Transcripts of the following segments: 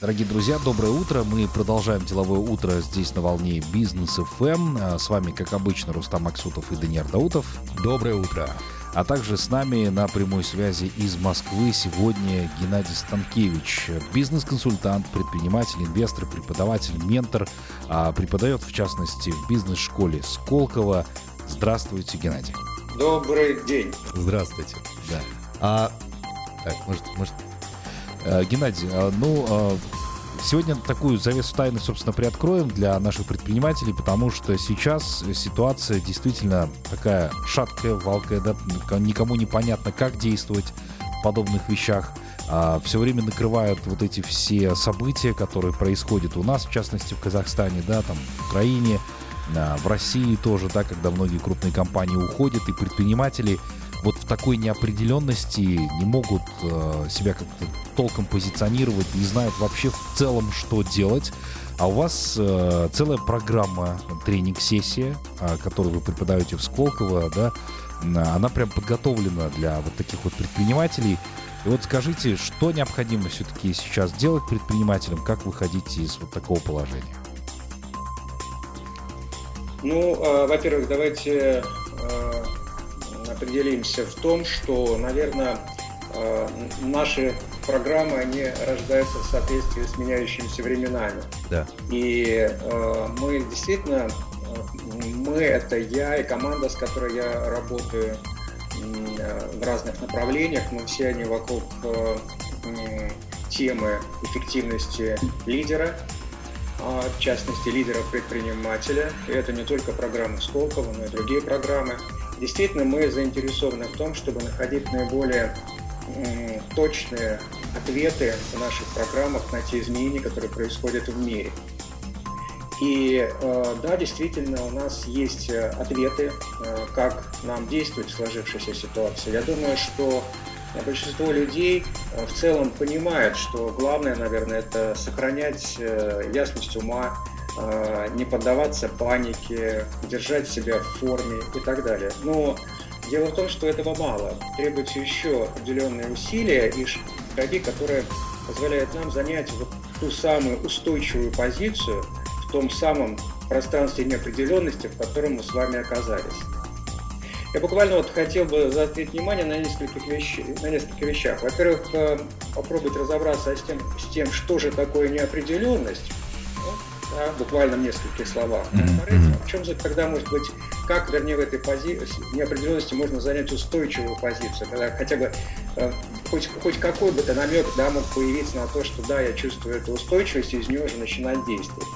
Дорогие друзья, доброе утро. Мы продолжаем деловое утро здесь на волне Бизнес ФМ. А с вами, как обычно, Рустам Максутов и Даниил Даутов. Доброе утро. А также с нами на прямой связи из Москвы сегодня Геннадий Станкевич, бизнес-консультант, предприниматель, инвестор, преподаватель, ментор, а преподает в частности в бизнес-школе Сколково. Здравствуйте, Геннадий. Добрый день. Здравствуйте. Да. А, так, может, может, Геннадий, а, ну, а, сегодня такую завесу тайны, собственно, приоткроем для наших предпринимателей, потому что сейчас ситуация действительно такая шаткая, валкая, да, никому не понятно, как действовать в подобных вещах. А, все время накрывают вот эти все события, которые происходят у нас, в частности, в Казахстане, да, там, в Украине, в России тоже, да, когда многие крупные компании уходят, и предприниматели вот в такой неопределенности не могут э, себя как-то толком позиционировать, не знают вообще в целом, что делать. А у вас э, целая программа, тренинг-сессия, э, которую вы преподаете в Сколково, да, она прям подготовлена для вот таких вот предпринимателей. И вот скажите, что необходимо все-таки сейчас делать предпринимателям, как выходить из вот такого положения? Ну, э, во-первых, давайте э, определимся в том, что, наверное, э, наши программы, они рождаются в соответствии с меняющимися временами. Да. И э, мы действительно, э, мы это я и команда, с которой я работаю в разных направлениях, мы все они вокруг темы эффективности лидера, а, в частности лидера предпринимателя. И это не только программа Сколково, но и другие программы. Действительно, мы заинтересованы в том, чтобы находить наиболее точные ответы в наших программах на те изменения, которые происходят в мире. И э, да, действительно, у нас есть э, ответы, э, как нам действовать в сложившейся ситуации. Я думаю, что большинство людей в целом понимает, что главное, наверное, это сохранять ясность ума, не поддаваться панике, держать себя в форме и так далее. Но дело в том, что этого мало. Требуются еще определенные усилия и шаги, которые позволяют нам занять вот ту самую устойчивую позицию в том самом пространстве неопределенности, в котором мы с вами оказались. Я буквально вот хотел бы заострить внимание на нескольких, вещ... на нескольких вещах. Во-первых, э, попробовать разобраться с тем, с тем, что же такое неопределенность, да, буквально в нескольких словах. Mm-hmm. В чем же тогда может быть, как, вернее, в этой позиции неопределенности можно занять устойчивую позицию, когда хотя бы э, хоть, хоть какой бы то намек да, мог появиться на то, что да, я чувствую эту устойчивость, и из нее уже начинать действовать.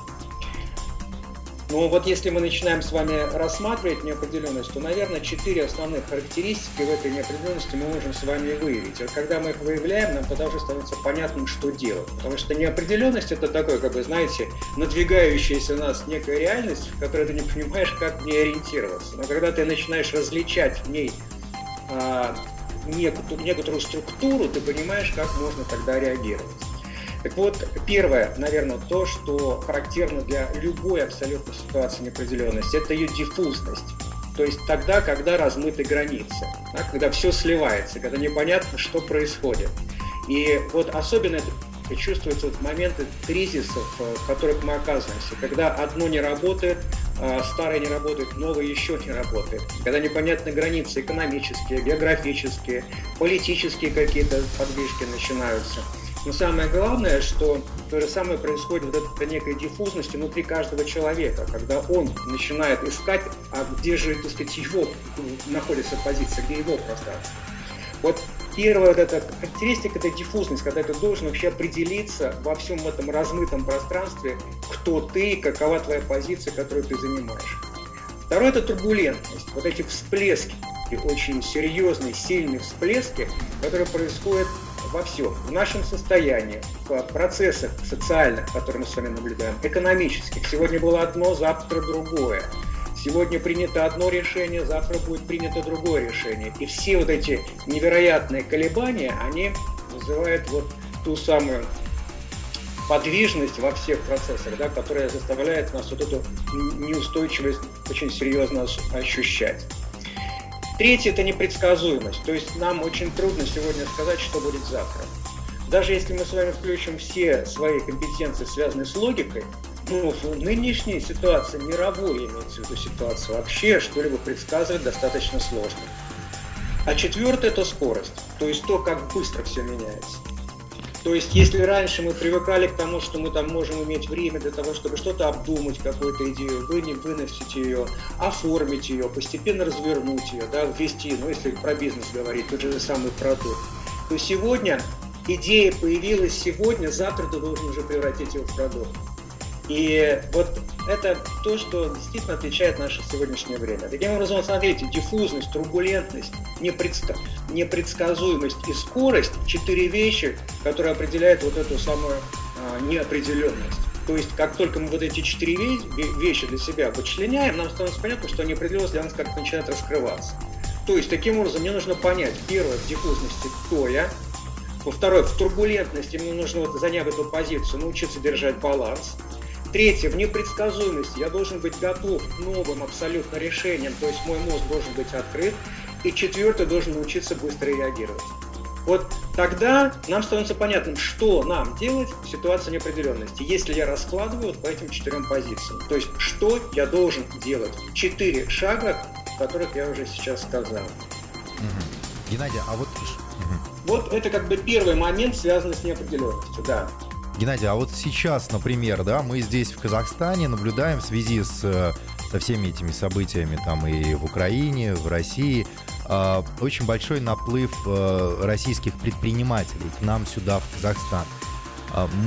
Но вот если мы начинаем с вами рассматривать неопределенность, то, наверное, четыре основных характеристики в этой неопределенности мы можем с вами выявить. Вот когда мы их выявляем, нам тогда уже становится понятным, что делать. Потому что неопределенность – это такое, как бы, знаете, надвигающаяся на нас некая реальность, в которой ты не понимаешь, как в ней ориентироваться. Но когда ты начинаешь различать в ней а, некоторую, некоторую структуру, ты понимаешь, как можно тогда реагировать. Так вот, первое, наверное, то, что характерно для любой абсолютно ситуации неопределенности, это ее диффузность. То есть тогда, когда размыты границы, да, когда все сливается, когда непонятно, что происходит. И вот особенно это чувствуется в моменты кризисов, э, в которых мы оказываемся, когда одно не работает, а старое не работает, новое еще не работает, когда непонятны границы экономические, географические, политические какие-то подвижки начинаются – но самое главное, что то же самое происходит вот этой некой диффузности внутри каждого человека, когда он начинает искать, а где же, так сказать, его находится позиция, где его пространство. Вот первая вот эта характеристика – это диффузность, когда ты должен вообще определиться во всем этом размытом пространстве, кто ты, какова твоя позиция, которую ты занимаешь. Второе – это турбулентность, вот эти всплески, очень серьезные, сильные всплески, которые происходят во всем, в нашем состоянии, в процессах социальных, которые мы с вами наблюдаем, экономических. Сегодня было одно, завтра другое. Сегодня принято одно решение, завтра будет принято другое решение. И все вот эти невероятные колебания, они вызывают вот ту самую подвижность во всех процессах, да, которая заставляет нас вот эту неустойчивость очень серьезно ощущать. Третье – это непредсказуемость. То есть нам очень трудно сегодня сказать, что будет завтра. даже если мы с вами включим все свои компетенции, связанные с логикой, ну, в нынешней ситуации, мировой имеется в виду ситуация, вообще что-либо предсказывать достаточно сложно. А четвертое – это скорость, то есть то, как быстро все меняется. То есть, если раньше мы привыкали к тому, что мы там можем иметь время для того, чтобы что-то обдумать, какую-то идею, выносить ее, оформить ее, постепенно развернуть ее, да, ввести, ну, если про бизнес говорить, тот же самый продукт, то сегодня идея появилась сегодня, завтра ты должен уже превратить ее в продукт. И вот это то, что действительно отличает наше сегодняшнее время. Таким образом, смотрите, диффузность, турбулентность, непредска... непредсказуемость и скорость – четыре вещи, которые определяют вот эту самую а, неопределенность. То есть, как только мы вот эти четыре вещи для себя вычленяем, нам становится понятно, что неопределенность для нас как-то начинает раскрываться. То есть, таким образом, мне нужно понять, первое, в диффузности, кто я, во-вторых, в турбулентности мне нужно, вот, заняв эту позицию, научиться держать баланс – Третье, в непредсказуемости. Я должен быть готов к новым абсолютно решениям, то есть мой мозг должен быть открыт. И четвертое, должен научиться быстро реагировать. Вот тогда нам становится понятным, что нам делать в ситуации неопределенности, если я раскладываю вот по этим четырем позициям. То есть, что я должен делать. Четыре шага, которых я уже сейчас сказал. Угу. Геннадий, а вот... Вот это как бы первый момент, связанный с неопределенностью, да. Геннадий, а вот сейчас, например, да, мы здесь в Казахстане наблюдаем в связи с э, со всеми этими событиями там и в Украине, в России, э, очень большой наплыв э, российских предпринимателей к нам сюда, в Казахстан.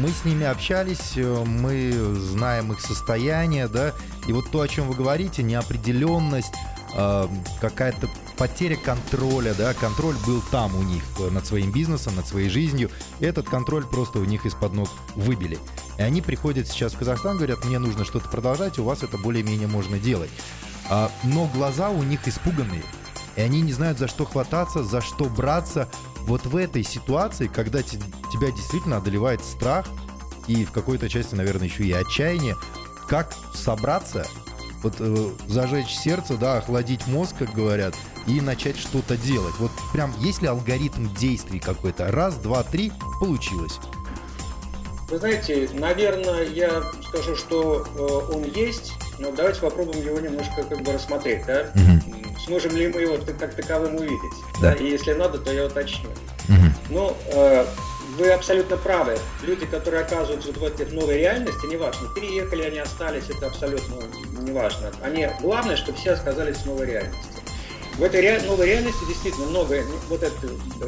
Мы с ними общались, мы знаем их состояние, да, и вот то, о чем вы говорите, неопределенность, какая-то потеря контроля, да, контроль был там у них э, над своим бизнесом, над своей жизнью. Этот контроль просто у них из-под ног выбили. И они приходят сейчас в Казахстан, говорят, мне нужно что-то продолжать, у вас это более-менее можно делать. А, но глаза у них испуганные. И они не знают, за что хвататься, за что браться. Вот в этой ситуации, когда тебя действительно одолевает страх, и в какой-то части, наверное, еще и отчаяние, как собраться, вот э, зажечь сердце, да, охладить мозг, как говорят, и начать что-то делать. Вот прям есть ли алгоритм действий какой-то? Раз, два, три, получилось. Вы знаете, наверное, я скажу, что э, он есть, но давайте попробуем его немножко как бы рассмотреть, да? Угу. Сможем ли мы его как таковым увидеть? Да. да? И если надо, то я уточню. Угу. Ну, э, вы абсолютно правы. Люди, которые оказываются в этой новой реальности, неважно, переехали они, остались, это абсолютно неважно. Они, главное, чтобы все оказались в новой реальности. В этой ре... новой реальности действительно много вот это,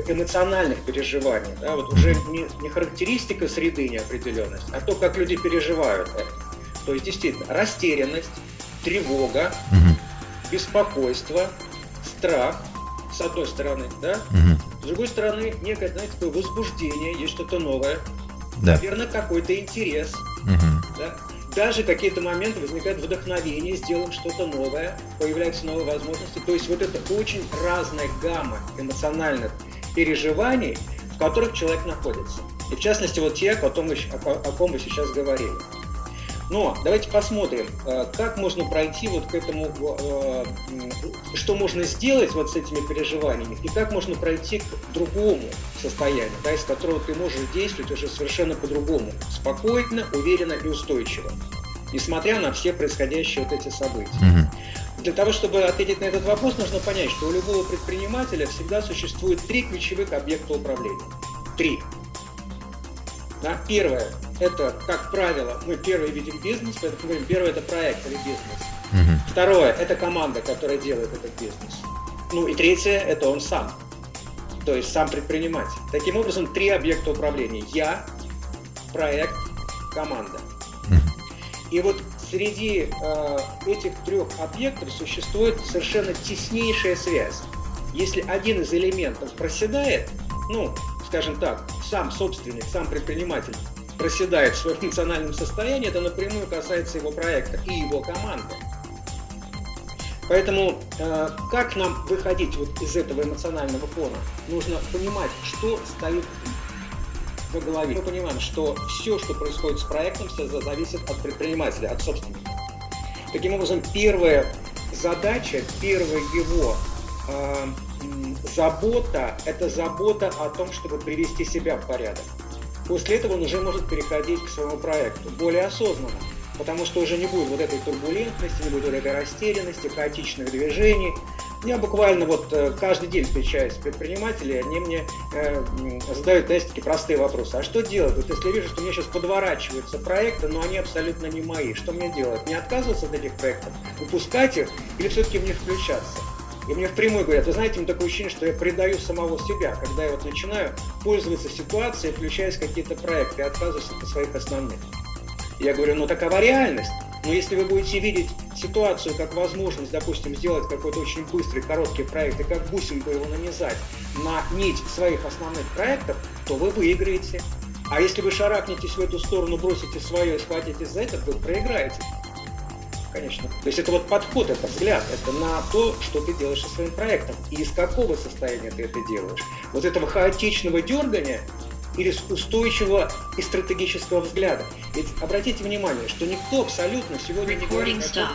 эмоциональных переживаний. Да? Вот уже не, не характеристика среды неопределенность, а то, как люди переживают это. То есть действительно растерянность, тревога, угу. беспокойство, страх, с одной стороны, да? Угу. С другой стороны, некое, знаете, такое возбуждение, есть что-то новое. Да. Наверное, какой-то интерес. Угу. Да? Даже какие-то моменты возникает вдохновение, сделаем что-то новое, появляются новые возможности. То есть вот это очень разная гамма эмоциональных переживаний, в которых человек находится. И в частности, вот те, о, том, о, ком вы сейчас говорили. Но давайте посмотрим, э, как можно пройти вот к этому, э, что можно сделать вот с этими переживаниями, и как можно пройти к другому состоянию, да, из которого ты можешь действовать уже совершенно по-другому, спокойно, уверенно и устойчиво, несмотря на все происходящие вот эти события. Для того, чтобы ответить на этот вопрос, нужно понять, что у любого предпринимателя всегда существует три ключевых объекта управления. Три. Да? Первое – это, как правило, мы первый видим бизнес, поэтому говорим, первое – это проект или бизнес. Угу. Второе – это команда, которая делает этот бизнес. Ну и третье – это он сам, то есть сам предприниматель. Таким образом, три объекта управления. Я, проект, команда. И вот среди э, этих трех объектов существует совершенно теснейшая связь. Если один из элементов проседает, ну, скажем так, сам собственник, сам предприниматель проседает в своем эмоциональном состоянии, это напрямую касается его проекта и его команды. Поэтому э, как нам выходить вот из этого эмоционального фона? Нужно понимать, что стоит в голове. Мы понимаем, что все, что происходит с проектом, все зависит от предпринимателя, от собственника. Таким образом, первая задача, первая его э, забота – это забота о том, чтобы привести себя в порядок. После этого он уже может переходить к своему проекту более осознанно, потому что уже не будет вот этой турбулентности, не будет вот этой растерянности, хаотичных движений, я буквально вот э, каждый день встречаюсь с предпринимателями, они мне э, задают, знаете, такие простые вопросы. А что делать? Вот если вижу, что мне сейчас подворачиваются проекты, но они абсолютно не мои, что мне делать? Не отказываться от этих проектов, упускать их или все-таки в них включаться? И мне впрямую говорят, вы знаете, мне такое ощущение, что я предаю самого себя, когда я вот начинаю пользоваться ситуацией, включаясь в какие-то проекты, отказываюсь от своих основных. Я говорю, ну такова реальность. Но если вы будете видеть ситуацию как возможность, допустим, сделать какой-то очень быстрый, короткий проект и как бусинку его нанизать на нить своих основных проектов, то вы выиграете. А если вы шарахнетесь в эту сторону, бросите свое и схватитесь за это, вы проиграете. Конечно. То есть это вот подход, это взгляд, это на то, что ты делаешь со своим проектом и из какого состояния ты это делаешь. Вот этого хаотичного дергания или устойчивого и стратегического взгляда. Ведь обратите внимание, что никто абсолютно сегодня не говорит о том...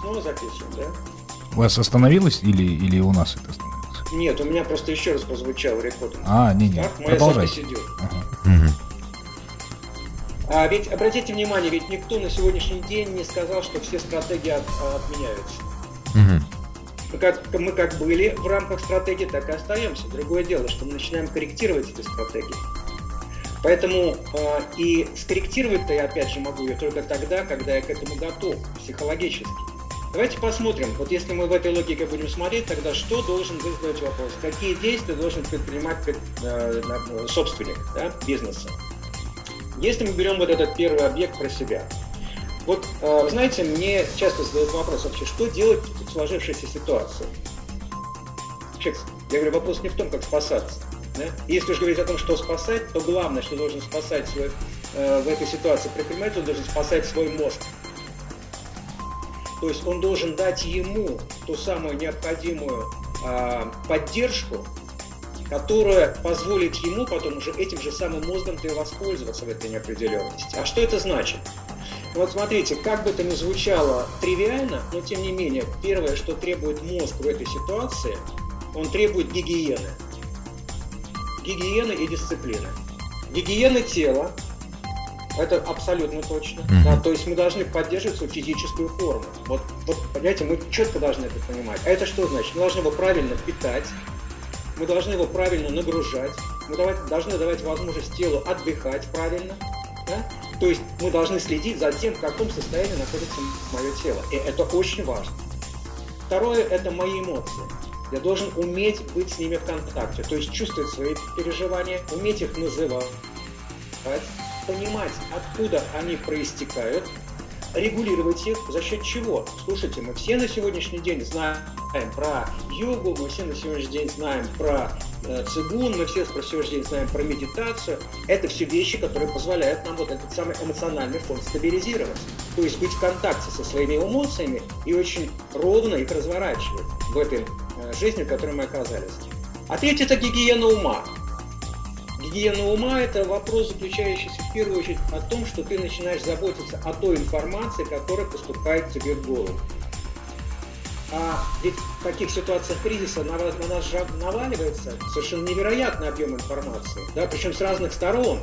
Снова записываем, да? У вас остановилось или, или у нас это остановилось? Нет, у меня просто еще раз прозвучал рекординг. А, не, не. Так, моя запись идет. Ага. А ведь обратите внимание, ведь никто на сегодняшний день не сказал, что все стратегии от, отменяются. Угу. Мы как, мы как были в рамках стратегии, так и остаемся. Другое дело, что мы начинаем корректировать эти стратегии. Поэтому э, и скорректировать-то я опять же могу ее только тогда, когда я к этому готов психологически. Давайте посмотрим, вот если мы в этой логике будем смотреть, тогда что должен вызвать вопрос? Какие действия должен предпринимать э, собственник да, бизнеса? Если мы берем вот этот первый объект про себя, вот, э, знаете, мне часто задают вопрос вообще, что делать в сложившейся ситуации? Я говорю, вопрос не в том, как спасаться. Да? Если уж говорить о том, что спасать, то главное, что должен спасать свой, э, в этой ситуации предприниматель, должен спасать свой мозг. То есть он должен дать ему ту самую необходимую э, поддержку, которая позволит ему потом уже этим же самым мозгом ты воспользоваться в этой неопределенности. А что это значит? Вот смотрите, как бы это ни звучало тривиально, но тем не менее, первое, что требует мозг в этой ситуации, он требует гигиены. Гигиены и дисциплины. Гигиена тела, это абсолютно точно. Mm-hmm. Да, то есть мы должны поддерживать свою физическую форму. Вот, вот, понимаете, мы четко должны это понимать. А это что значит? Мы должны его правильно питать, мы должны его правильно нагружать, мы давать, должны давать возможность телу отдыхать правильно. Да? То есть мы должны следить за тем, в каком состоянии находится мое тело. И это очень важно. Второе – это мои эмоции. Я должен уметь быть с ними в контакте, то есть чувствовать свои переживания, уметь их называть, понимать, откуда они проистекают, регулировать их за счет чего? Слушайте, мы все на сегодняшний день знаем про йогу, мы все на сегодняшний день знаем про Э, цигун, мы все про сегодняшний день знаем про медитацию. Это все вещи, которые позволяют нам вот этот самый эмоциональный фон стабилизировать. То есть быть в контакте со своими эмоциями и очень ровно их разворачивать в этой э, жизни, в которой мы оказались. А третье – это гигиена ума. Гигиена ума – это вопрос, заключающийся в первую очередь о том, что ты начинаешь заботиться о той информации, которая поступает тебе в голову. А ведь в таких ситуациях кризиса на, на нас же наваливается совершенно невероятный объем информации, да, причем с разных сторон.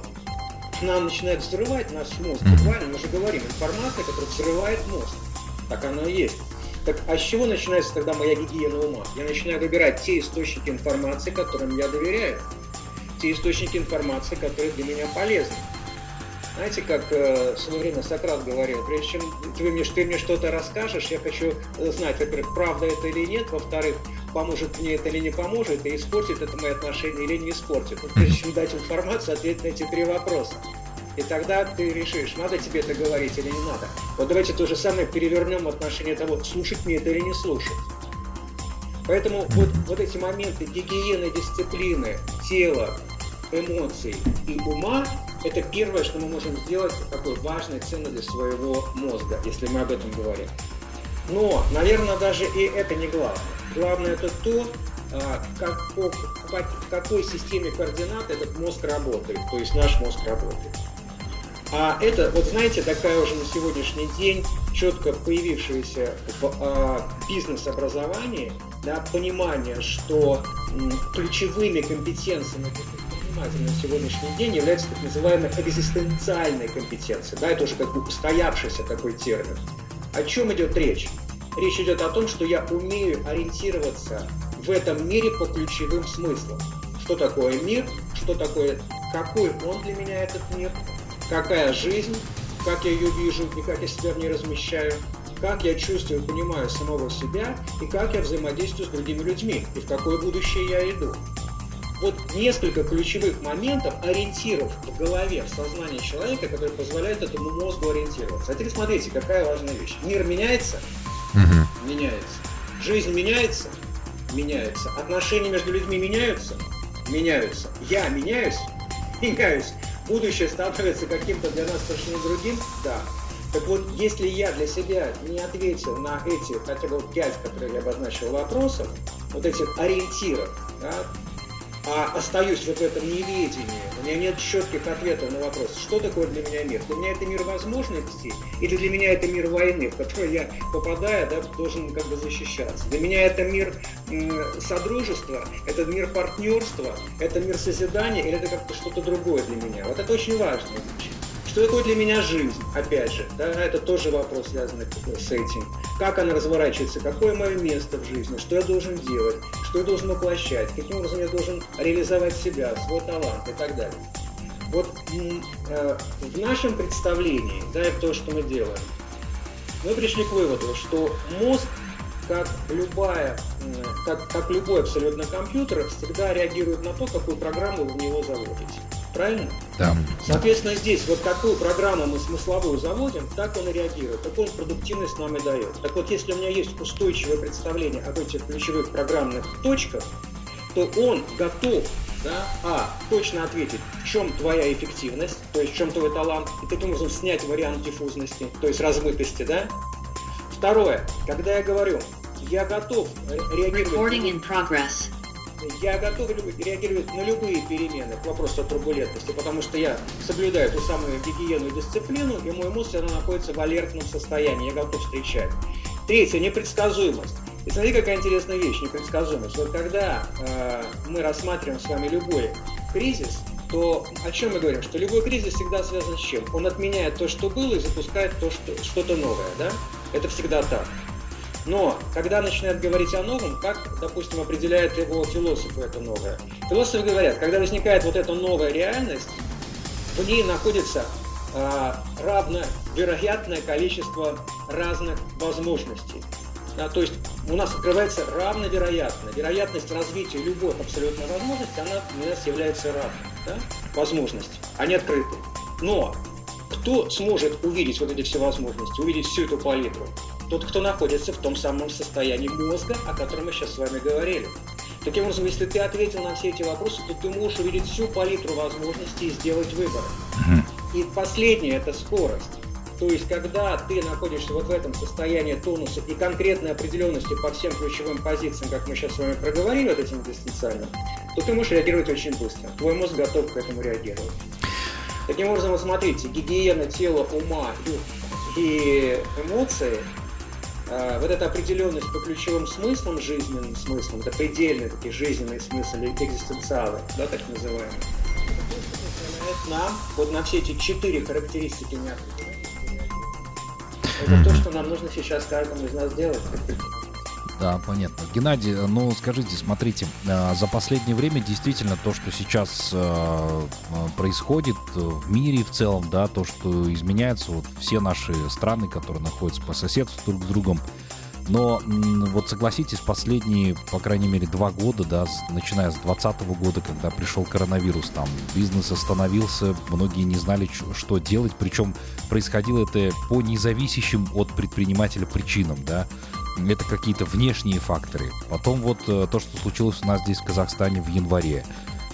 Нам начинает взрывать наш мозг. Буквально мы же говорим, информация, которая взрывает мозг. Так оно и есть. Так, а с чего начинается тогда моя гигиена ума? Я начинаю выбирать те источники информации, которым я доверяю. Те источники информации, которые для меня полезны. Знаете, как э, в свое время Сократ говорил, прежде чем ты мне, ты мне что-то расскажешь, я хочу знать, во-первых, правда это или нет, во-вторых, поможет мне это или не поможет, и испортит это мои отношения или не испортит. Вот, прежде чем дать информацию, ответить на эти три вопроса. И тогда ты решишь, надо тебе это говорить или не надо. Вот давайте то же самое перевернем в отношении того, слушать мне это или не слушать. Поэтому вот, вот эти моменты гигиены, дисциплины, тела, эмоций и ума – это первое, что мы можем сделать такой важной ценной для своего мозга, если мы об этом говорим. Но, наверное, даже и это не главное. Главное это то, а, как, по, в какой системе координат этот мозг работает, то есть наш мозг работает. А это, вот знаете, такая уже на сегодняшний день четко появившаяся в а, бизнес-образовании да, понимание, что м, ключевыми компетенциями предпринимателя на сегодняшний день является так называемой экзистенциальной компетенцией. Да, это уже как бы устоявшийся такой термин. О чем идет речь? Речь идет о том, что я умею ориентироваться в этом мире по ключевым смыслам. Что такое мир, что такое, какой он для меня этот мир, какая жизнь, как я ее вижу и как я себя в ней размещаю, как я чувствую, понимаю самого себя и как я взаимодействую с другими людьми и в какое будущее я иду. Вот несколько ключевых моментов, ориентиров в голове, в сознании человека, которые позволяют этому мозгу ориентироваться. А теперь смотрите, какая важная вещь. Мир меняется? Угу. Меняется. Жизнь меняется? Меняется. Отношения между людьми меняются? Меняются. Я меняюсь? Меняюсь. Будущее становится каким-то для нас совершенно другим? Да. Так вот, если я для себя не ответил на эти, хотя бы пять, которые я обозначил вопросов, вот этих ориентиров, да, а остаюсь вот в этом неведении, у меня нет четких ответов на вопрос, что такое для меня мир. Для меня это мир возможностей, или для меня это мир войны, в который я, попадая, да, должен как бы защищаться. Для меня это мир содружества, это мир партнерства, это мир созидания, или это как-то что-то другое для меня. Вот это очень вещь. Что такое для меня жизнь? Опять же, да, это тоже вопрос, связанный с этим. Как она разворачивается, какое мое место в жизни, что я должен делать, что я должен воплощать, каким образом я должен реализовать себя, свой талант и так далее. Вот э, в нашем представлении, да, и то, что мы делаем, мы пришли к выводу, что мозг, как, любая, как, как любой абсолютно компьютер, всегда реагирует на то, какую программу вы в него заводите. Правильно? Да. Соответственно, здесь вот какую программу мы смысловую заводим, так он и реагирует, такую продуктивность нам и дает. Так вот, если у меня есть устойчивое представление об этих ключевых программных точках, то он готов да, а, точно ответить, в чем твоя эффективность, то есть в чем твой талант, и таким образом снять вариант диффузности, то есть размытости, да. Второе, когда я говорю, я готов реагировать я готов реагировать на любые перемены к вопросу о турбулентности, потому что я соблюдаю ту самую гигиену и дисциплину, и мой мозг всегда находится в алертном состоянии, я готов встречать. Третье, непредсказуемость. И смотри, какая интересная вещь, непредсказуемость. Вот когда э, мы рассматриваем с вами любой кризис, то о чем мы говорим? Что любой кризис всегда связан с чем? Он отменяет то, что было, и запускает то, что, что-то новое. Да? Это всегда так. Но когда начинают говорить о новом, как, допустим, определяет его философы это новое? Философы говорят, когда возникает вот эта новая реальность, в ней находится э, равновероятное количество разных возможностей. Да, то есть у нас открывается равновероятно. Вероятность развития любой абсолютной возможности, она у нас является равной. Да? Возможности. Они открыты. Но кто сможет увидеть вот эти все возможности, увидеть всю эту палитру? Тот, кто находится в том самом состоянии мозга, о котором мы сейчас с вами говорили. Таким образом, если ты ответил на все эти вопросы, то ты можешь увидеть всю палитру возможностей и сделать выбор. И последнее – это скорость. То есть, когда ты находишься вот в этом состоянии тонуса и конкретной определенности по всем ключевым позициям, как мы сейчас с вами проговорили, вот этим дистанциально, то ты можешь реагировать очень быстро. Твой мозг готов к этому реагировать. Таким образом, вот смотрите, гигиена тела, ума и эмоции вот эта определенность по ключевым смыслам, жизненным смыслам, это предельный такие жизненный смысл, экзистенциалы, да, так называемые, позволяет нам вот на все эти четыре характеристики неопределенности. Это то, что нам нужно сейчас каждому из нас делать. Да, понятно. Геннадий, ну скажите, смотрите, э, за последнее время действительно то, что сейчас э, э, происходит в мире в целом, да, то, что изменяется, вот все наши страны, которые находятся по соседству друг с другом, но вот согласитесь, последние, по крайней мере, два года, да, начиная с 2020 года, когда пришел коронавирус, там бизнес остановился, многие не знали, что делать, причем происходило это по независящим от предпринимателя причинам, да это какие-то внешние факторы. Потом вот э, то, что случилось у нас здесь в Казахстане в январе.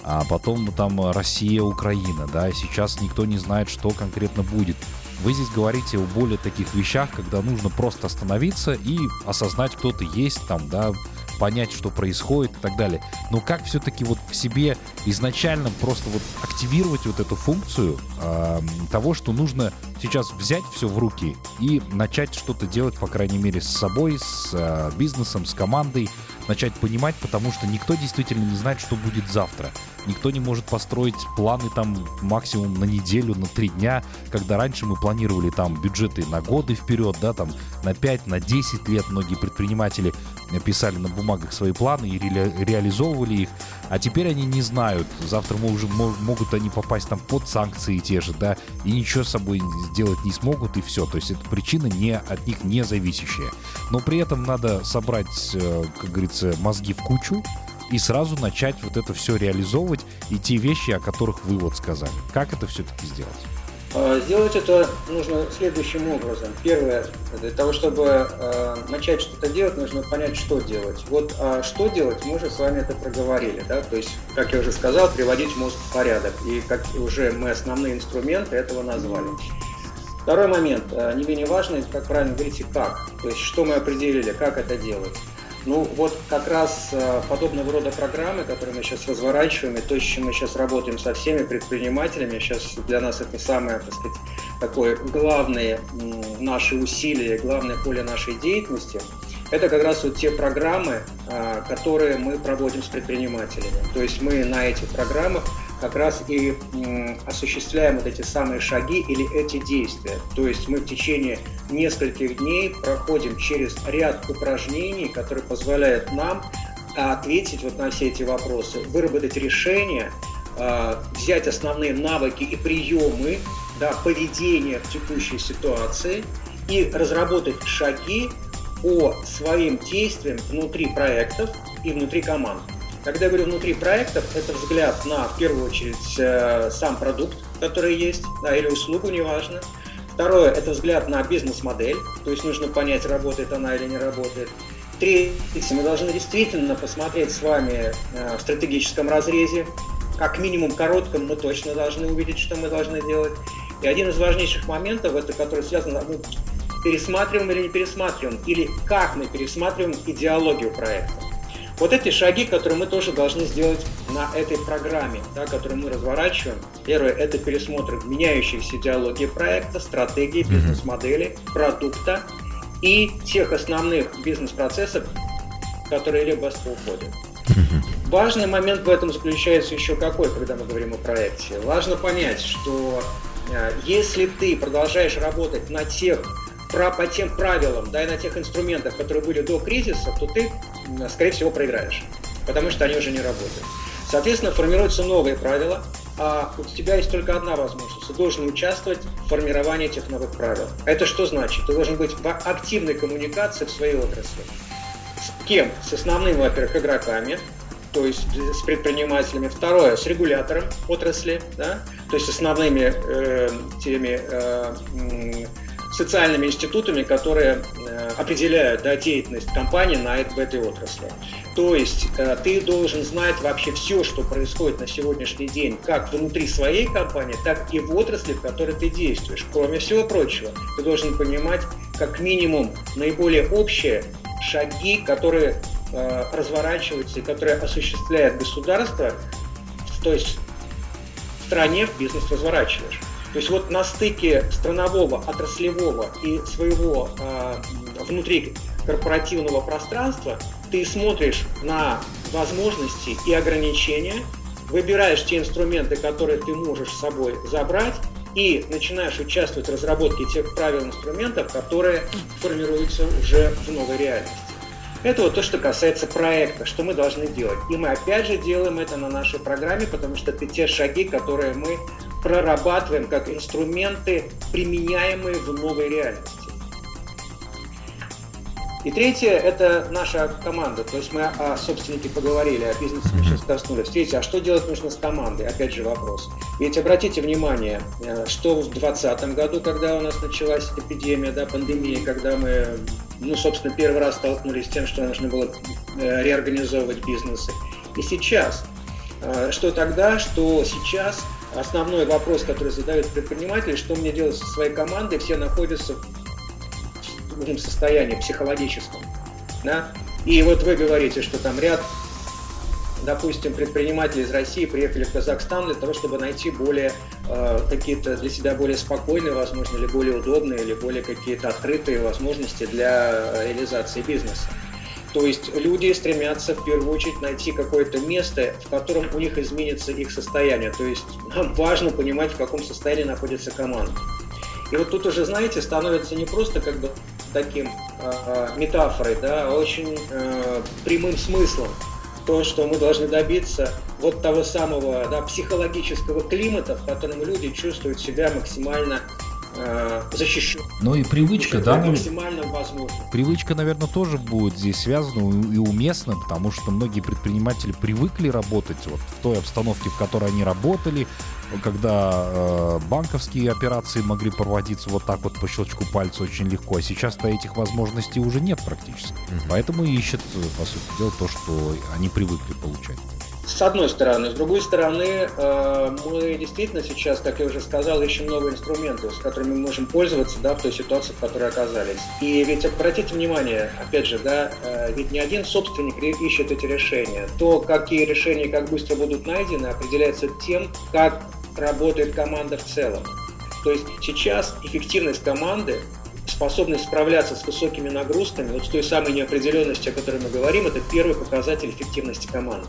А потом там Россия, Украина, да, и сейчас никто не знает, что конкретно будет. Вы здесь говорите о более таких вещах, когда нужно просто остановиться и осознать, кто ты есть, там, да, понять, что происходит и так далее. Но как все-таки вот в себе изначально просто вот активировать вот эту функцию э, того, что нужно сейчас взять все в руки и начать что-то делать, по крайней мере, с собой, с э, бизнесом, с командой, начать понимать, потому что никто действительно не знает, что будет завтра. Никто не может построить планы там максимум на неделю, на три дня, когда раньше мы планировали там бюджеты на годы вперед, да, там на 5, на 10 лет многие предприниматели писали на бумагах свои планы и ре реализовывали их, а теперь они не знают, завтра уже могут они попасть там под санкции те же, да, и ничего с собой сделать не смогут, и все. То есть это причина не от них не зависящая. Но при этом надо собрать, э, как говорится, мозги в кучу, и сразу начать вот это все реализовывать и те вещи, о которых вы вот сказали. Как это все-таки сделать? А, сделать это нужно следующим образом. Первое, для того, чтобы э, начать что-то делать, нужно понять, что делать. Вот а что делать, мы уже с вами это проговорили. Да? То есть, как я уже сказал, приводить мозг в порядок. И как уже мы основные инструменты этого назвали. Второй момент, э, не менее важный, как правильно говорите, как. То есть, что мы определили, как это делать. Ну, вот как раз э, подобного рода программы, которые мы сейчас разворачиваем, и то, с чем мы сейчас работаем со всеми предпринимателями, сейчас для нас это самое, так сказать, такое главное наши усилия, главное поле нашей деятельности, это как раз вот те программы, э, которые мы проводим с предпринимателями. То есть мы на этих программах как раз и осуществляем вот эти самые шаги или эти действия. То есть мы в течение нескольких дней проходим через ряд упражнений, которые позволяют нам ответить вот на все эти вопросы, выработать решение, а, взять основные навыки и приемы да, поведения в текущей ситуации и разработать шаги по своим действиям внутри проектов и внутри команд. Когда я говорю внутри проектов, это взгляд на, в первую очередь, э, сам продукт, который есть, да, или услугу, неважно. Второе – это взгляд на бизнес-модель, то есть нужно понять, работает она или не работает. Третье, мы должны действительно посмотреть с вами э, в стратегическом разрезе, как минимум коротком мы точно должны увидеть, что мы должны делать. И один из важнейших моментов, это который связан, ну, пересматриваем или не пересматриваем, или как мы пересматриваем идеологию проекта. Вот эти шаги, которые мы тоже должны сделать на этой программе, да, которую мы разворачиваем. Первое – это пересмотр меняющихся идеологии проекта, стратегии, бизнес-модели, продукта и тех основных бизнес-процессов, которые либо уходят. Важный момент в этом заключается еще какой, когда мы говорим о проекте. Важно понять, что э, если ты продолжаешь работать на тех по тем правилам, да, и на тех инструментах, которые были до кризиса, то ты, скорее всего, проиграешь, потому что они уже не работают. Соответственно, формируются новые правила, а у тебя есть только одна возможность. Ты должен участвовать в формировании этих новых правил. Это что значит? Ты должен быть в активной коммуникации в своей отрасли. С кем? С основными, во-первых, игроками, то есть с предпринимателями. Второе, с регулятором отрасли, да, то есть с основными э, теми э, социальными институтами, которые э, определяют да, деятельность компании на, в этой отрасли. То есть э, ты должен знать вообще все, что происходит на сегодняшний день, как внутри своей компании, так и в отрасли, в которой ты действуешь. Кроме всего прочего, ты должен понимать как минимум наиболее общие шаги, которые э, разворачиваются и которые осуществляет государство, то есть в стране в бизнес разворачиваешь. То есть вот на стыке странового, отраслевого и своего э, внутри корпоративного пространства ты смотришь на возможности и ограничения, выбираешь те инструменты, которые ты можешь с собой забрать, и начинаешь участвовать в разработке тех правил инструментов, которые формируются уже в новой реальности. Это вот то, что касается проекта, что мы должны делать. И мы опять же делаем это на нашей программе, потому что это те шаги, которые мы прорабатываем как инструменты, применяемые в новой реальности. И третье – это наша команда. То есть мы о собственнике поговорили, о бизнесе мы сейчас коснулись. Третье – а что делать нужно с командой? Опять же вопрос. Ведь обратите внимание, э, что в 2020 году, когда у нас началась эпидемия, да, пандемия, когда мы, ну, собственно, первый раз столкнулись с тем, что нужно было э, реорганизовывать бизнесы. И сейчас. Э, что тогда, что сейчас – основной вопрос, который задают предприниматели, что мне делать со своей командой, все находятся в таком состоянии психологическом. Да? И вот вы говорите, что там ряд, допустим, предпринимателей из России приехали в Казахстан для того, чтобы найти более э, какие-то для себя более спокойные, возможно, или более удобные, или более какие-то открытые возможности для реализации бизнеса. То есть люди стремятся в первую очередь найти какое-то место, в котором у них изменится их состояние. То есть нам важно понимать, в каком состоянии находится команда. И вот тут уже, знаете, становится не просто как бы таким э, метафорой, да, а очень э, прямым смыслом. То, что мы должны добиться вот того самого да, психологического климата, в котором люди чувствуют себя максимально защищен. Ну и привычка, да? Максимально возможно. Привычка, наверное, тоже будет здесь связана и уместна, потому что многие предприниматели привыкли работать вот в той обстановке, в которой они работали, когда э, банковские операции могли проводиться вот так вот по щелчку пальца очень легко, а сейчас-то этих возможностей уже нет практически. Mm-hmm. Поэтому ищут, по сути дела, то, что они привыкли получать. С одной стороны. С другой стороны, э, мы действительно сейчас, как я уже сказал, ищем новые инструменты, с которыми мы можем пользоваться да, в той ситуации, в которой оказались. И ведь обратите внимание, опять же, да, э, ведь не один собственник ищет эти решения. То, какие решения как быстро будут найдены, определяется тем, как работает команда в целом. То есть сейчас эффективность команды способность справляться с высокими нагрузками, вот с той самой неопределенностью, о которой мы говорим, это первый показатель эффективности команды.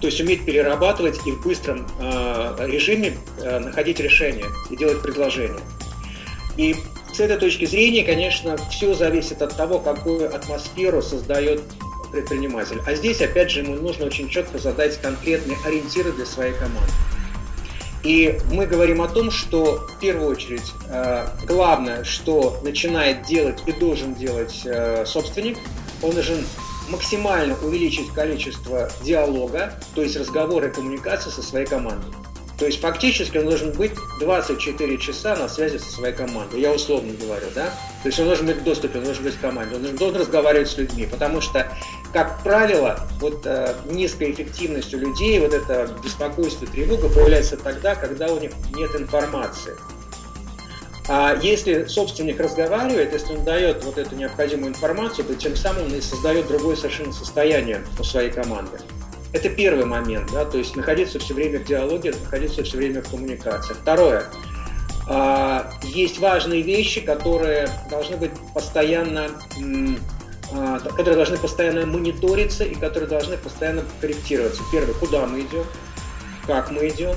То есть уметь перерабатывать и в быстром э, режиме э, находить решения и делать предложения. И с этой точки зрения, конечно, все зависит от того, какую атмосферу создает предприниматель. А здесь, опять же, ему нужно очень четко задать конкретные ориентиры для своей команды. И мы говорим о том, что в первую очередь э, главное, что начинает делать и должен делать э, собственник, он должен максимально увеличить количество диалога, то есть разговора и коммуникации со своей командой. То есть фактически он должен быть 24 часа на связи со своей командой. Я условно говорю, да? То есть он должен быть в доступе, он должен быть в команде, он должен, разговаривать с людьми. Потому что, как правило, вот э, низкая эффективность у людей, вот это беспокойство, тревога появляется тогда, когда у них нет информации. А если собственник разговаривает, если он дает вот эту необходимую информацию, то тем самым он и создает другое совершенно состояние у своей команды. Это первый момент, да, то есть находиться все время в диалоге, находиться все время в коммуникации. Второе. А, есть важные вещи, которые должны быть постоянно а, которые должны постоянно мониториться и которые должны постоянно корректироваться. Первое, куда мы идем, как мы идем,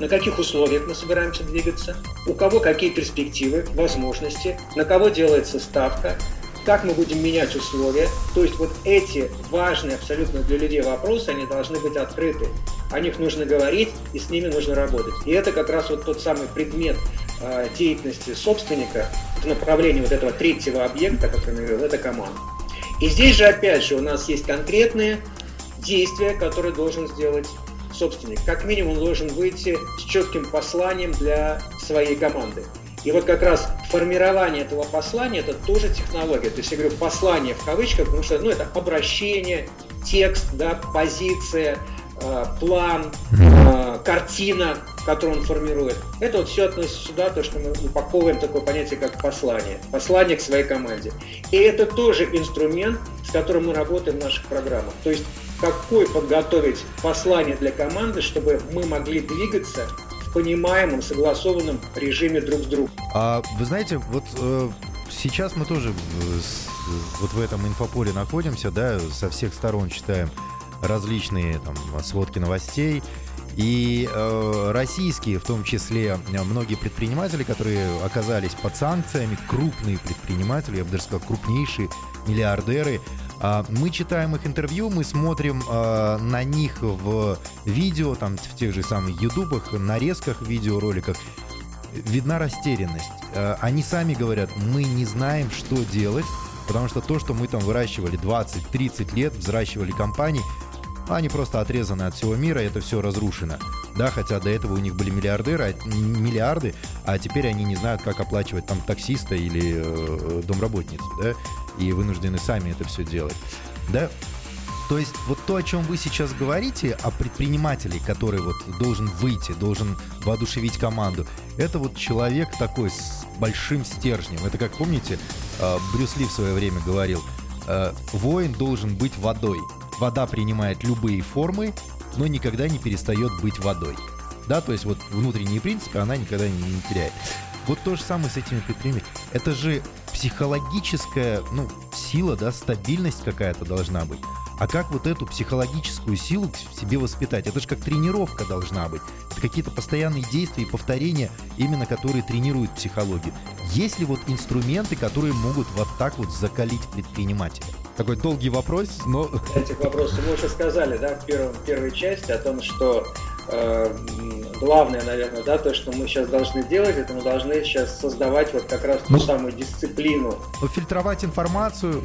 на каких условиях мы собираемся двигаться, у кого какие перспективы, возможности, на кого делается ставка, как мы будем менять условия. То есть вот эти важные абсолютно для людей вопросы, они должны быть открыты. О них нужно говорить, и с ними нужно работать. И это как раз вот тот самый предмет э, деятельности собственника в направлении вот этого третьего объекта, который я говорил, это команда. И здесь же опять же у нас есть конкретные действия, которые должен сделать собственник. Как минимум он должен выйти с четким посланием для своей команды. И вот как раз формирование этого послания – это тоже технология. То есть я говорю послание в кавычках, потому что ну, это обращение, текст, да, позиция, э, план, э, картина, которую он формирует. Это вот все относится сюда, то, что мы упаковываем такое понятие, как послание. Послание к своей команде. И это тоже инструмент, с которым мы работаем в наших программах. То есть какой подготовить послание для команды, чтобы мы могли двигаться в понимаемом, согласованном режиме друг с другом. А вы знаете, вот э, сейчас мы тоже э, вот в этом инфополе находимся, да, со всех сторон читаем различные там сводки новостей. И э, российские, в том числе многие предприниматели, которые оказались под санкциями, крупные предприниматели, я бы даже сказал, крупнейшие миллиардеры, мы читаем их интервью, мы смотрим а, на них в видео, там в тех же самых ютубах, нарезках, видеороликах. Видна растерянность. А, они сами говорят, мы не знаем, что делать, потому что то, что мы там выращивали 20-30 лет, взращивали компании, они просто отрезаны от всего мира, это все разрушено. Да, хотя до этого у них были миллиардеры, миллиарды, а теперь они не знают, как оплачивать там таксиста или э, домработницу, да, и вынуждены сами это все делать, да. То есть вот то, о чем вы сейчас говорите, о предпринимателе, который вот должен выйти, должен воодушевить команду, это вот человек такой с большим стержнем. Это как помните, э, Брюс Ли в свое время говорил, э, воин должен быть водой. Вода принимает любые формы, но никогда не перестает быть водой. Да, то есть вот внутренние принципы она никогда не, не теряет. Вот то же самое с этими предпринимателями. Это же психологическая, ну, сила, да, стабильность какая-то должна быть. А как вот эту психологическую силу в себе воспитать? Это же как тренировка должна быть. Это какие-то постоянные действия и повторения, именно которые тренируют психологию. Есть ли вот инструменты, которые могут вот так вот закалить предпринимателя? Такой долгий вопрос, но... Этих вопросов мы уже сказали, да, в, первом, в первой части о том, что э, главное, наверное, да, то, что мы сейчас должны делать, это мы должны сейчас создавать вот как раз ту ну, самую дисциплину. Ну, фильтровать информацию,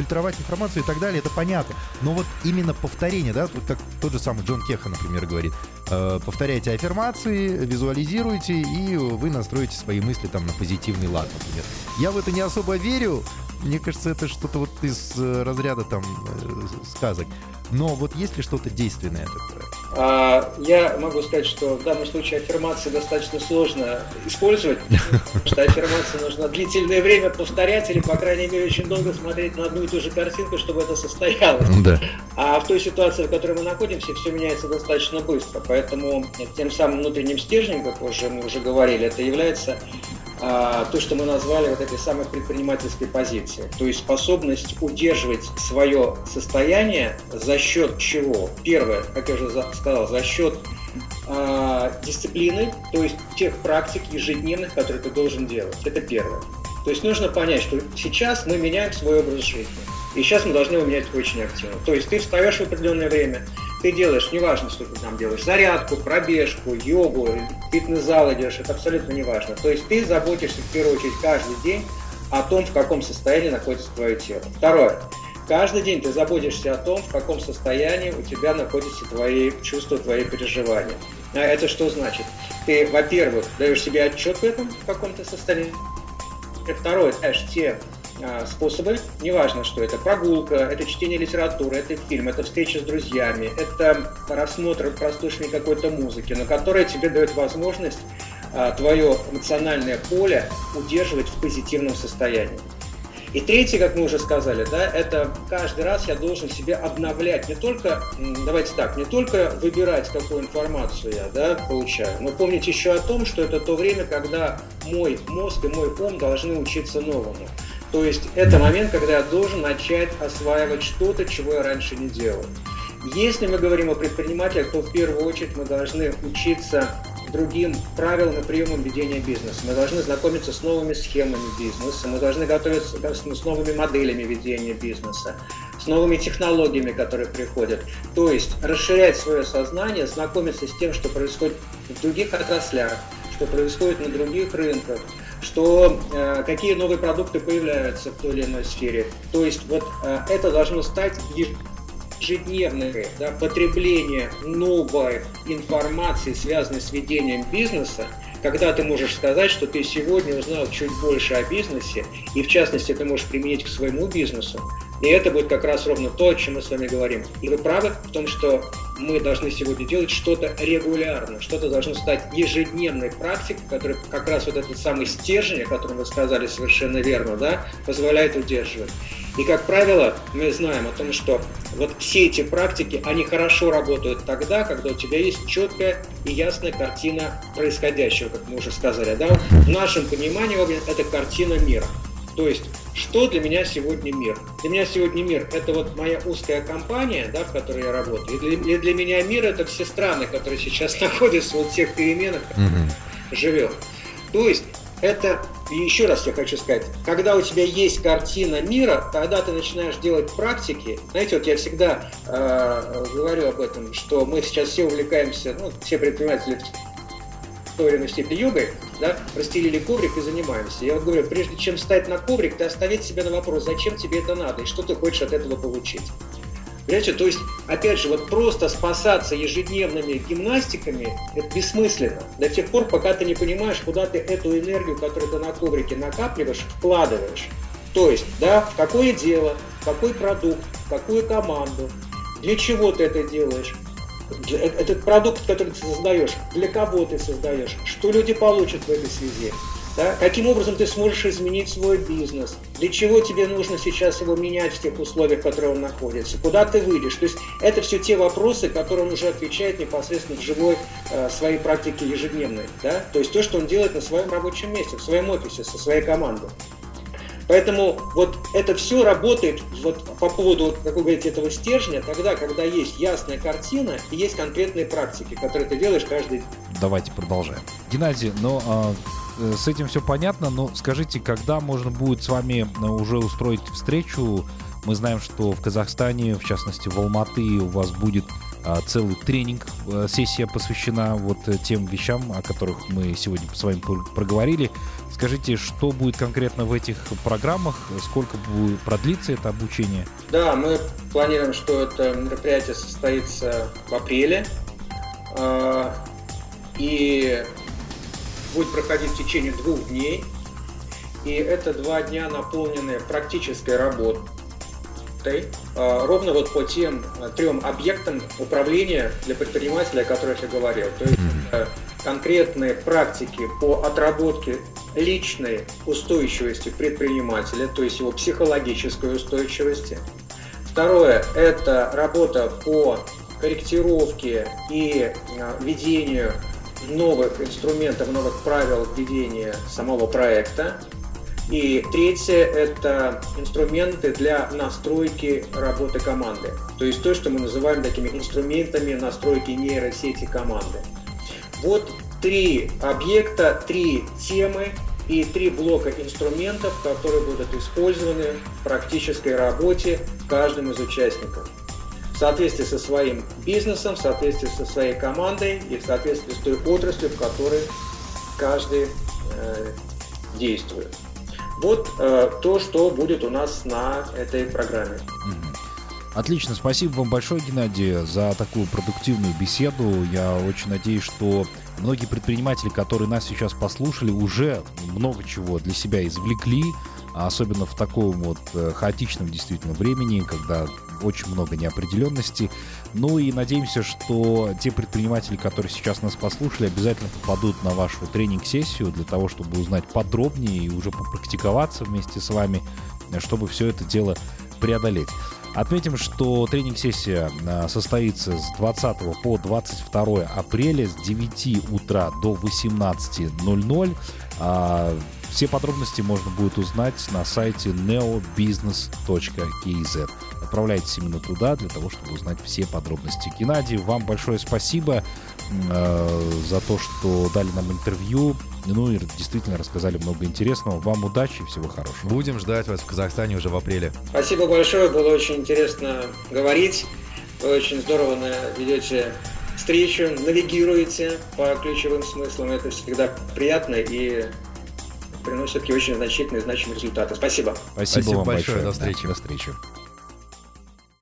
фильтровать информацию и так далее, это понятно. Но вот именно повторение, да, вот как тот же самый Джон Кеха, например, говорит, э, повторяйте аффирмации, визуализируйте, и вы настроите свои мысли там на позитивный лад, например. Я в это не особо верю, мне кажется, это что-то вот из э, разряда там э, сказок. Но вот есть ли что-то действенное такое? А, я могу сказать, что в данном случае аффирмации достаточно сложно использовать, потому что аффирмации нужно длительное время повторять или, по крайней мере, очень долго смотреть на одну и ту же картинку, чтобы это состоялось. Да. А в той ситуации, в которой мы находимся, все меняется достаточно быстро. Поэтому тем самым внутренним стержнем, как уже мы уже говорили, это является то, что мы назвали вот этой самой предпринимательской позиции. То есть способность удерживать свое состояние за счет чего? Первое, как я уже сказал, за счет э, дисциплины, то есть тех практик ежедневных, которые ты должен делать. Это первое. То есть нужно понять, что сейчас мы меняем свой образ жизни. И сейчас мы должны его менять очень активно. То есть ты встаешь в определенное время, ты делаешь, неважно, что ты там делаешь, зарядку, пробежку, йогу, фитнес-зал идешь, это абсолютно неважно. То есть ты заботишься в первую очередь каждый день о том, в каком состоянии находится твое тело. Второе. Каждый день ты заботишься о том, в каком состоянии у тебя находятся твои чувства, твои переживания. А это что значит? Ты, во-первых, даешь себе отчет в этом, в каком то состоянии. И второе, знаешь те способы, неважно, что это прогулка, это чтение литературы, это фильм, это встреча с друзьями, это просмотр простушной какой-то музыки, но которая тебе дает возможность а, твое эмоциональное поле удерживать в позитивном состоянии. И третье, как мы уже сказали, да, это каждый раз я должен себя обновлять. Не только, давайте так, не только выбирать, какую информацию я да, получаю, но помнить еще о том, что это то время, когда мой мозг и мой ум должны учиться новому. То есть это момент, когда я должен начать осваивать что-то, чего я раньше не делал. Если мы говорим о предпринимателях, то в первую очередь мы должны учиться другим правилам и приемам ведения бизнеса. Мы должны знакомиться с новыми схемами бизнеса, мы должны готовиться с новыми моделями ведения бизнеса, с новыми технологиями, которые приходят. То есть расширять свое сознание, знакомиться с тем, что происходит в других отраслях, что происходит на других рынках, что э, какие новые продукты появляются в той или иной сфере. То есть вот э, это должно стать ежедневное да, потребление новой информации, связанной с ведением бизнеса, когда ты можешь сказать, что ты сегодня узнал чуть больше о бизнесе, и в частности ты можешь применить к своему бизнесу, и это будет как раз ровно то, о чем мы с вами говорим. И вы правы в том, что мы должны сегодня делать что-то регулярно, что-то должно стать ежедневной практикой, которая как раз вот этот самый стержень, о котором вы сказали совершенно верно, да, позволяет удерживать. И, как правило, мы знаем о том, что вот все эти практики, они хорошо работают тогда, когда у тебя есть четкая и ясная картина происходящего, как мы уже сказали. Да? В нашем понимании это картина мира. То есть, что для меня сегодня мир? Для меня сегодня мир – это вот моя узкая компания, да, в которой я работаю. И для, и для меня мир – это все страны, которые сейчас находятся вот в тех переменах, mm-hmm. живем. То есть, это, еще раз я хочу сказать, когда у тебя есть картина мира, когда ты начинаешь делать практики, знаете, вот я всегда э, говорю об этом, что мы сейчас все увлекаемся, ну, все предприниматели той или иной степени йогой, да, расстелили коврик и занимаемся. Я вот говорю, прежде чем встать на коврик, ты оставить себе на вопрос, зачем тебе это надо и что ты хочешь от этого получить. Понимаете, то есть, опять же, вот просто спасаться ежедневными гимнастиками, это бессмысленно. До тех пор, пока ты не понимаешь, куда ты эту энергию, которую ты на коврике накапливаешь, вкладываешь. То есть, да, в какое дело, в какой продукт, в какую команду, для чего ты это делаешь, этот продукт, который ты создаешь, для кого ты создаешь, что люди получат в этой связи, да? каким образом ты сможешь изменить свой бизнес, для чего тебе нужно сейчас его менять в тех условиях, в которых он находится, куда ты выйдешь. То есть это все те вопросы, которые он уже отвечает непосредственно в живой э, своей практике ежедневной. Да? То есть то, что он делает на своем рабочем месте, в своем офисе, со своей командой. Поэтому вот это все работает вот по поводу, как вы говорите, этого стержня, тогда, когда есть ясная картина и есть конкретные практики, которые ты делаешь каждый день. Давайте продолжаем. Геннадий, но а, э, с этим все понятно, но скажите, когда можно будет с вами э, уже устроить встречу? Мы знаем, что в Казахстане, в частности в Алматы, у вас будет целый тренинг, э, сессия посвящена вот тем вещам, о которых мы сегодня с вами проговорили. Скажите, что будет конкретно в этих программах, сколько будет продлиться это обучение? Да, мы планируем, что это мероприятие состоится в апреле а, и будет проходить в течение двух дней. И это два дня наполнены практической работой, а, ровно вот по тем а, трем объектам управления для предпринимателя, о которых я говорил. То есть конкретные практики по отработке личной устойчивости предпринимателя, то есть его психологической устойчивости. Второе – это работа по корректировке и а, введению новых инструментов, новых правил введения самого проекта. И третье – это инструменты для настройки работы команды. То есть то, что мы называем такими инструментами настройки нейросети команды. Вот три объекта, три темы и три блока инструментов, которые будут использованы в практической работе каждым из участников. В соответствии со своим бизнесом, в соответствии со своей командой и в соответствии с той отраслью, в которой каждый э, действует. Вот э, то, что будет у нас на этой программе. Отлично, спасибо вам большое, Геннадий, за такую продуктивную беседу. Я очень надеюсь, что многие предприниматели, которые нас сейчас послушали, уже много чего для себя извлекли, особенно в таком вот э, хаотичном действительно времени, когда очень много неопределенности. Ну и надеемся, что те предприниматели, которые сейчас нас послушали, обязательно попадут на вашу тренинг-сессию для того, чтобы узнать подробнее и уже попрактиковаться вместе с вами, чтобы все это дело преодолеть. Отметим, что тренинг-сессия а, состоится с 20 по 22 апреля с 9 утра до 18.00. Все подробности можно будет узнать на сайте neobusiness.kz. Отправляйтесь именно туда для того, чтобы узнать все подробности. Геннадий, вам большое спасибо э, за то, что дали нам интервью. Ну и действительно рассказали много интересного. Вам удачи и всего хорошего. Будем ждать вас в Казахстане уже в апреле. Спасибо большое, было очень интересно говорить. Вы очень здорово ведете встречу, навигируете по ключевым смыслам. Это всегда приятно и приносит такие очень значительные, значимые результаты. Спасибо. Спасибо, Спасибо вам большое. большое. До встречи. Да, до встречи.